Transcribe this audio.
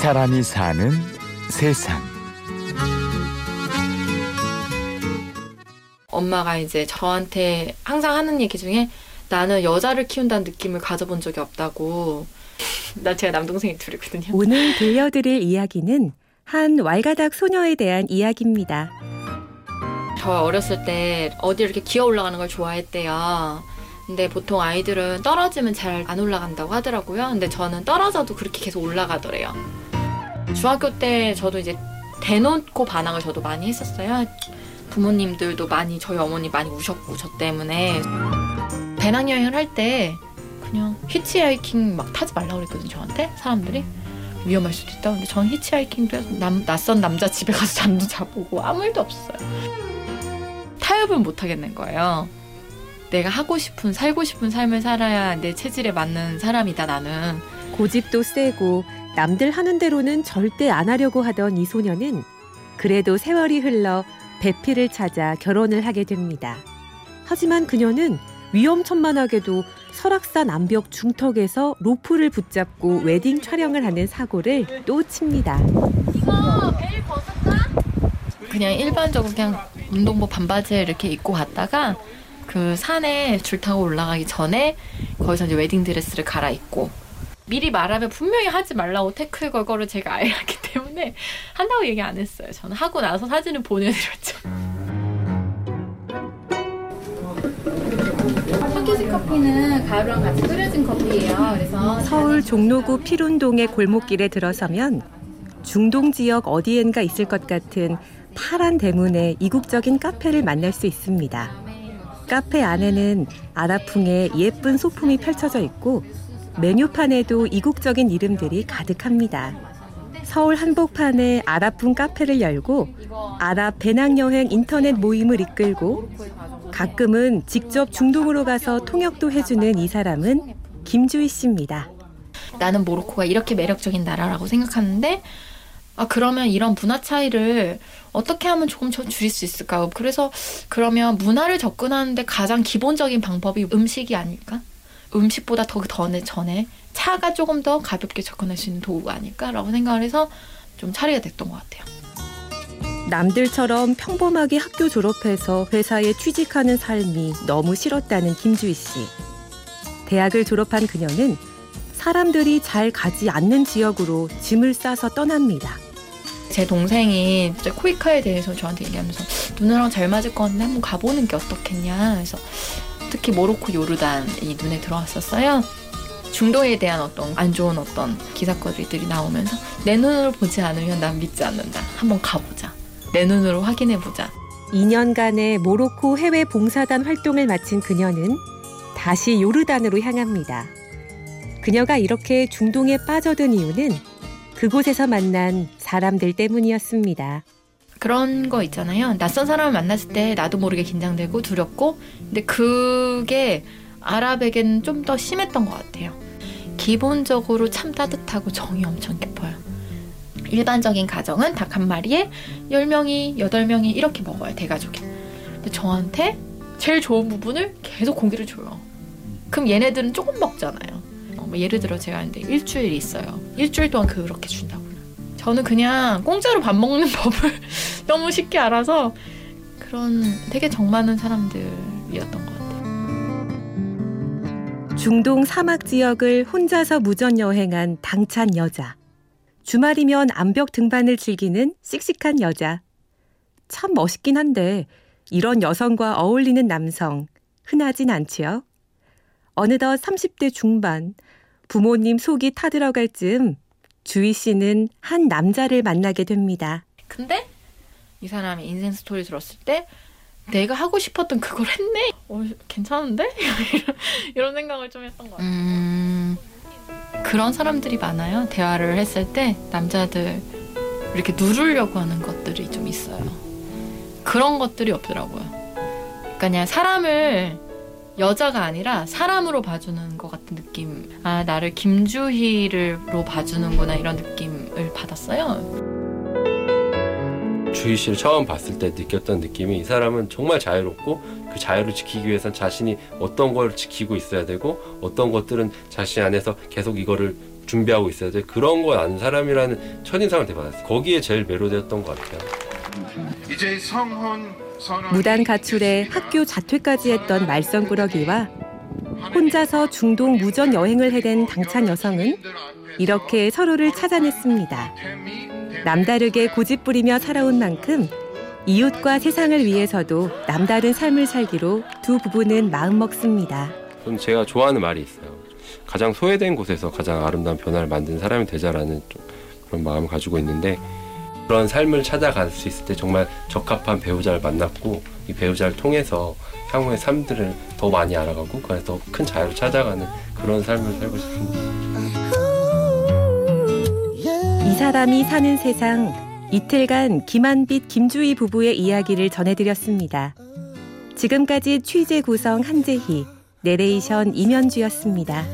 사람이 사는 세상. 엄마가 이제 저한테 항상 하는 얘기 중에 나는 여자를 키운다는 느낌을 가져본 적이 없다고. 나 제가 남동생이 둘이거든요. 오늘 들려드릴 이야기는 한 왈가닥 소녀에 대한 이야기입니다. 저 어렸을 때 어디 이렇게 기어 올라가는 걸 좋아했대요. 근데 보통 아이들은 떨어지면 잘 안 올라간다고 하더라고요. 근데 저는 떨어져도 그렇게 계속 올라가더래요. 중학교 때 저도 이제 대놓고 반항을 저도 많이 했었어요. 부모님들도 많이 저희 어머니 많이 우셨고 저 때문에. 배낭여행을 할 때 그냥 히치하이킹 막 타지 말라고 그랬거든요 저한테. 사람들이. 위험할 수도 있다 근데 전 히치하이킹도 해서 남, 낯선 남자 집에 가서 잠도 자보고 아무 일도 없었어요. 타협을 못 하겠는 거예요. 내가 하고 싶은 살고 싶은 삶을 살아야 내 체질에 맞는 사람이다 나는. 고집도 세고 남들 하는 대로는 절대 안 하려고 하던 이 소녀는 그래도 세월이 흘러 배필을 찾아 결혼을 하게 됩니다. 하지만 그녀는 위험천만하게도 설악산 암벽 중턱에서 로프를 붙잡고 웨딩 촬영을 하는 사고를 또 칩니다. 이거 베일 벗었다? 그냥 일반적으로 그냥 운동복 반바지를 이렇게 입고 갔다가 그 산에 줄 타고 올라가기 전에 거기서 이제 웨딩 드레스를 갈아입고 미리 말하면 분명히 하지 말라고 태클 걸 거를 제가 알았기 때문에 한다고 얘기 안 했어요. 저는 하고 나서 사진을 보내드렸죠. 석기식 커피는 가루랑 같이 끓여진 커피예요. 그래서 서울 종로구 피룬동의 골목길에 들어서면 중동 지역 어디엔가 있을 것 같은 파란 대문의 이국적인 카페를 만날 수 있습니다. 카페 안에는 아라풍의 예쁜 소품이 펼쳐져 있고 메뉴판에도 이국적인 이름들이 가득합니다. 서울 한복판에 아랍풍 카페를 열고 아랍 배낭여행 인터넷 모임을 이끌고 가끔은 직접 중동으로 가서 통역도 해주는 이 사람은 김주희 씨입니다. 나는 모로코가 이렇게 매력적인 나라라고 생각하는데 아 그러면 이런 문화 차이를 어떻게 하면 조금 더 줄일 수 있을까? 그래서 그러면 문화를 접근하는데 가장 기본적인 방법이 음식이 아닐까? 음식보다 더 전에 전에 차가 조금 더 가볍게 접근할 수 있는 도구가 아닐까라고 생각을 해서 좀 차리게 됐던 것 같아요. 남들처럼 평범하게 학교 졸업해서 회사에 취직하는 삶이 너무 싫었다는 김주희 씨. 대학을 졸업한 그녀는 사람들이 잘 가지 않는 지역으로 짐을 싸서 떠납니다. 제 동생이 코이카에 대해서 저한테 얘기하면서 누나랑 잘 맞을 것 같은데 한번 가보는 게 어떻겠냐. 그래서 특히 모로코 요르단이 눈에 들어왔었어요. 중동에 대한 어떤 안 좋은 어떤 기사거리들이 나오면서 내 눈으로 보지 않으면 난 믿지 않는다. 한번 가보자. 내 눈으로 확인해 보자. 2년간의 모로코 해외 봉사단 활동을 마친 그녀는 다시 요르단으로 향합니다. 그녀가 이렇게 중동에 빠져든 이유는 그곳에서 만난 사람들 때문이었습니다. 그런 거 있잖아요. 낯선 사람을 만났을 때 나도 모르게 긴장되고 두렵고, 근데 그게 아랍에게는 좀더 심했던 것 같아요. 기본적으로 참 따뜻하고 정이 엄청 깊어요. 일반적인 가정은 닭 한 마리에 10명이, 8명이 이렇게 먹어요, 대가족이. 근데 저한테 제일 좋은 부분을 계속 고기를 줘요. 그럼 얘네들은 조금 먹잖아요. 어, 뭐 예를 들어 제가 근데 일주일 있어요. 일주일 동안 그렇게 준다고. 저는 그냥 공짜로 밥 먹는 법을 너무 쉽게 알아서 그런 되게 정 많은 사람들이었던 것 같아요. 중동 사막 지역을 혼자서 무전 여행한 당찬 여자. 주말이면 암벽 등반을 즐기는 씩씩한 여자. 참 멋있긴 한데 이런 여성과 어울리는 남성 흔하진 않지요. 어느덧 30대 중반 부모님 속이 타들어갈 즈음 주희 씨는 한 남자를 만나게 됩니다. 근데 이 사람이 인생 스토리 들었을 때 내가 하고 싶었던 그걸 했네? 어, 괜찮은데? 이런, 생각을 좀 했던 것 같아요. 음, 그런 사람들이 많아요. 대화를 했을 때 남자들 이렇게 누르려고 하는 것들이 좀 있어요. 그런 것들이 없더라고요. 그러니까 그냥 사람을 여자가 아니라 사람으로 봐주는. 아, 나를 김주희로 봐주는구나 이런 느낌을 받았어요. 주희 씨를 처음 봤을 때 느꼈던 느낌이 이 사람은 정말 자유롭고 그 자유를 지키기 위해선 자신이 어떤 걸 지키고 있어야 되고 어떤 것들은 자신 안에서 계속 이거를 준비하고 있어야 돼. 그런 거 아는 사람이라는 첫인상을 대받았어요. 거기에 제일 매료되었던 것 같아요. 이제 성혼 무단 가출에 학교 자퇴까지 했던 말썽꾸러기와 혼자서 중동 무전 여행을 해댄 당찬 여성은 이렇게 서로를 찾아냈습니다. 남다르게 고집부리며 살아온 만큼 이웃과 세상을 위해서도 남다른 삶을 살기로 두 부부는 마음먹습니다. 저는 제가 좋아하는 말이 있어요. 가장 소외된 곳에서 가장 아름다운 변화를 만든 사람이 되자라는 좀 그런 마음을 가지고 있는데 그런 삶을 찾아갈 수 있을 때 정말 적합한 배우자를 만났고 이 배우자를 통해서 향후의 삶들을 더 많이 알아가고 그래서 더 큰 자유를 찾아가는 그런 삶을 살고 싶습니다. 이 사람이 사는 세상 이틀간 김한빛 김주희 부부의 이야기를 전해드렸습니다. 지금까지 취재 구성 한재희, 내레이션 임현주였습니다.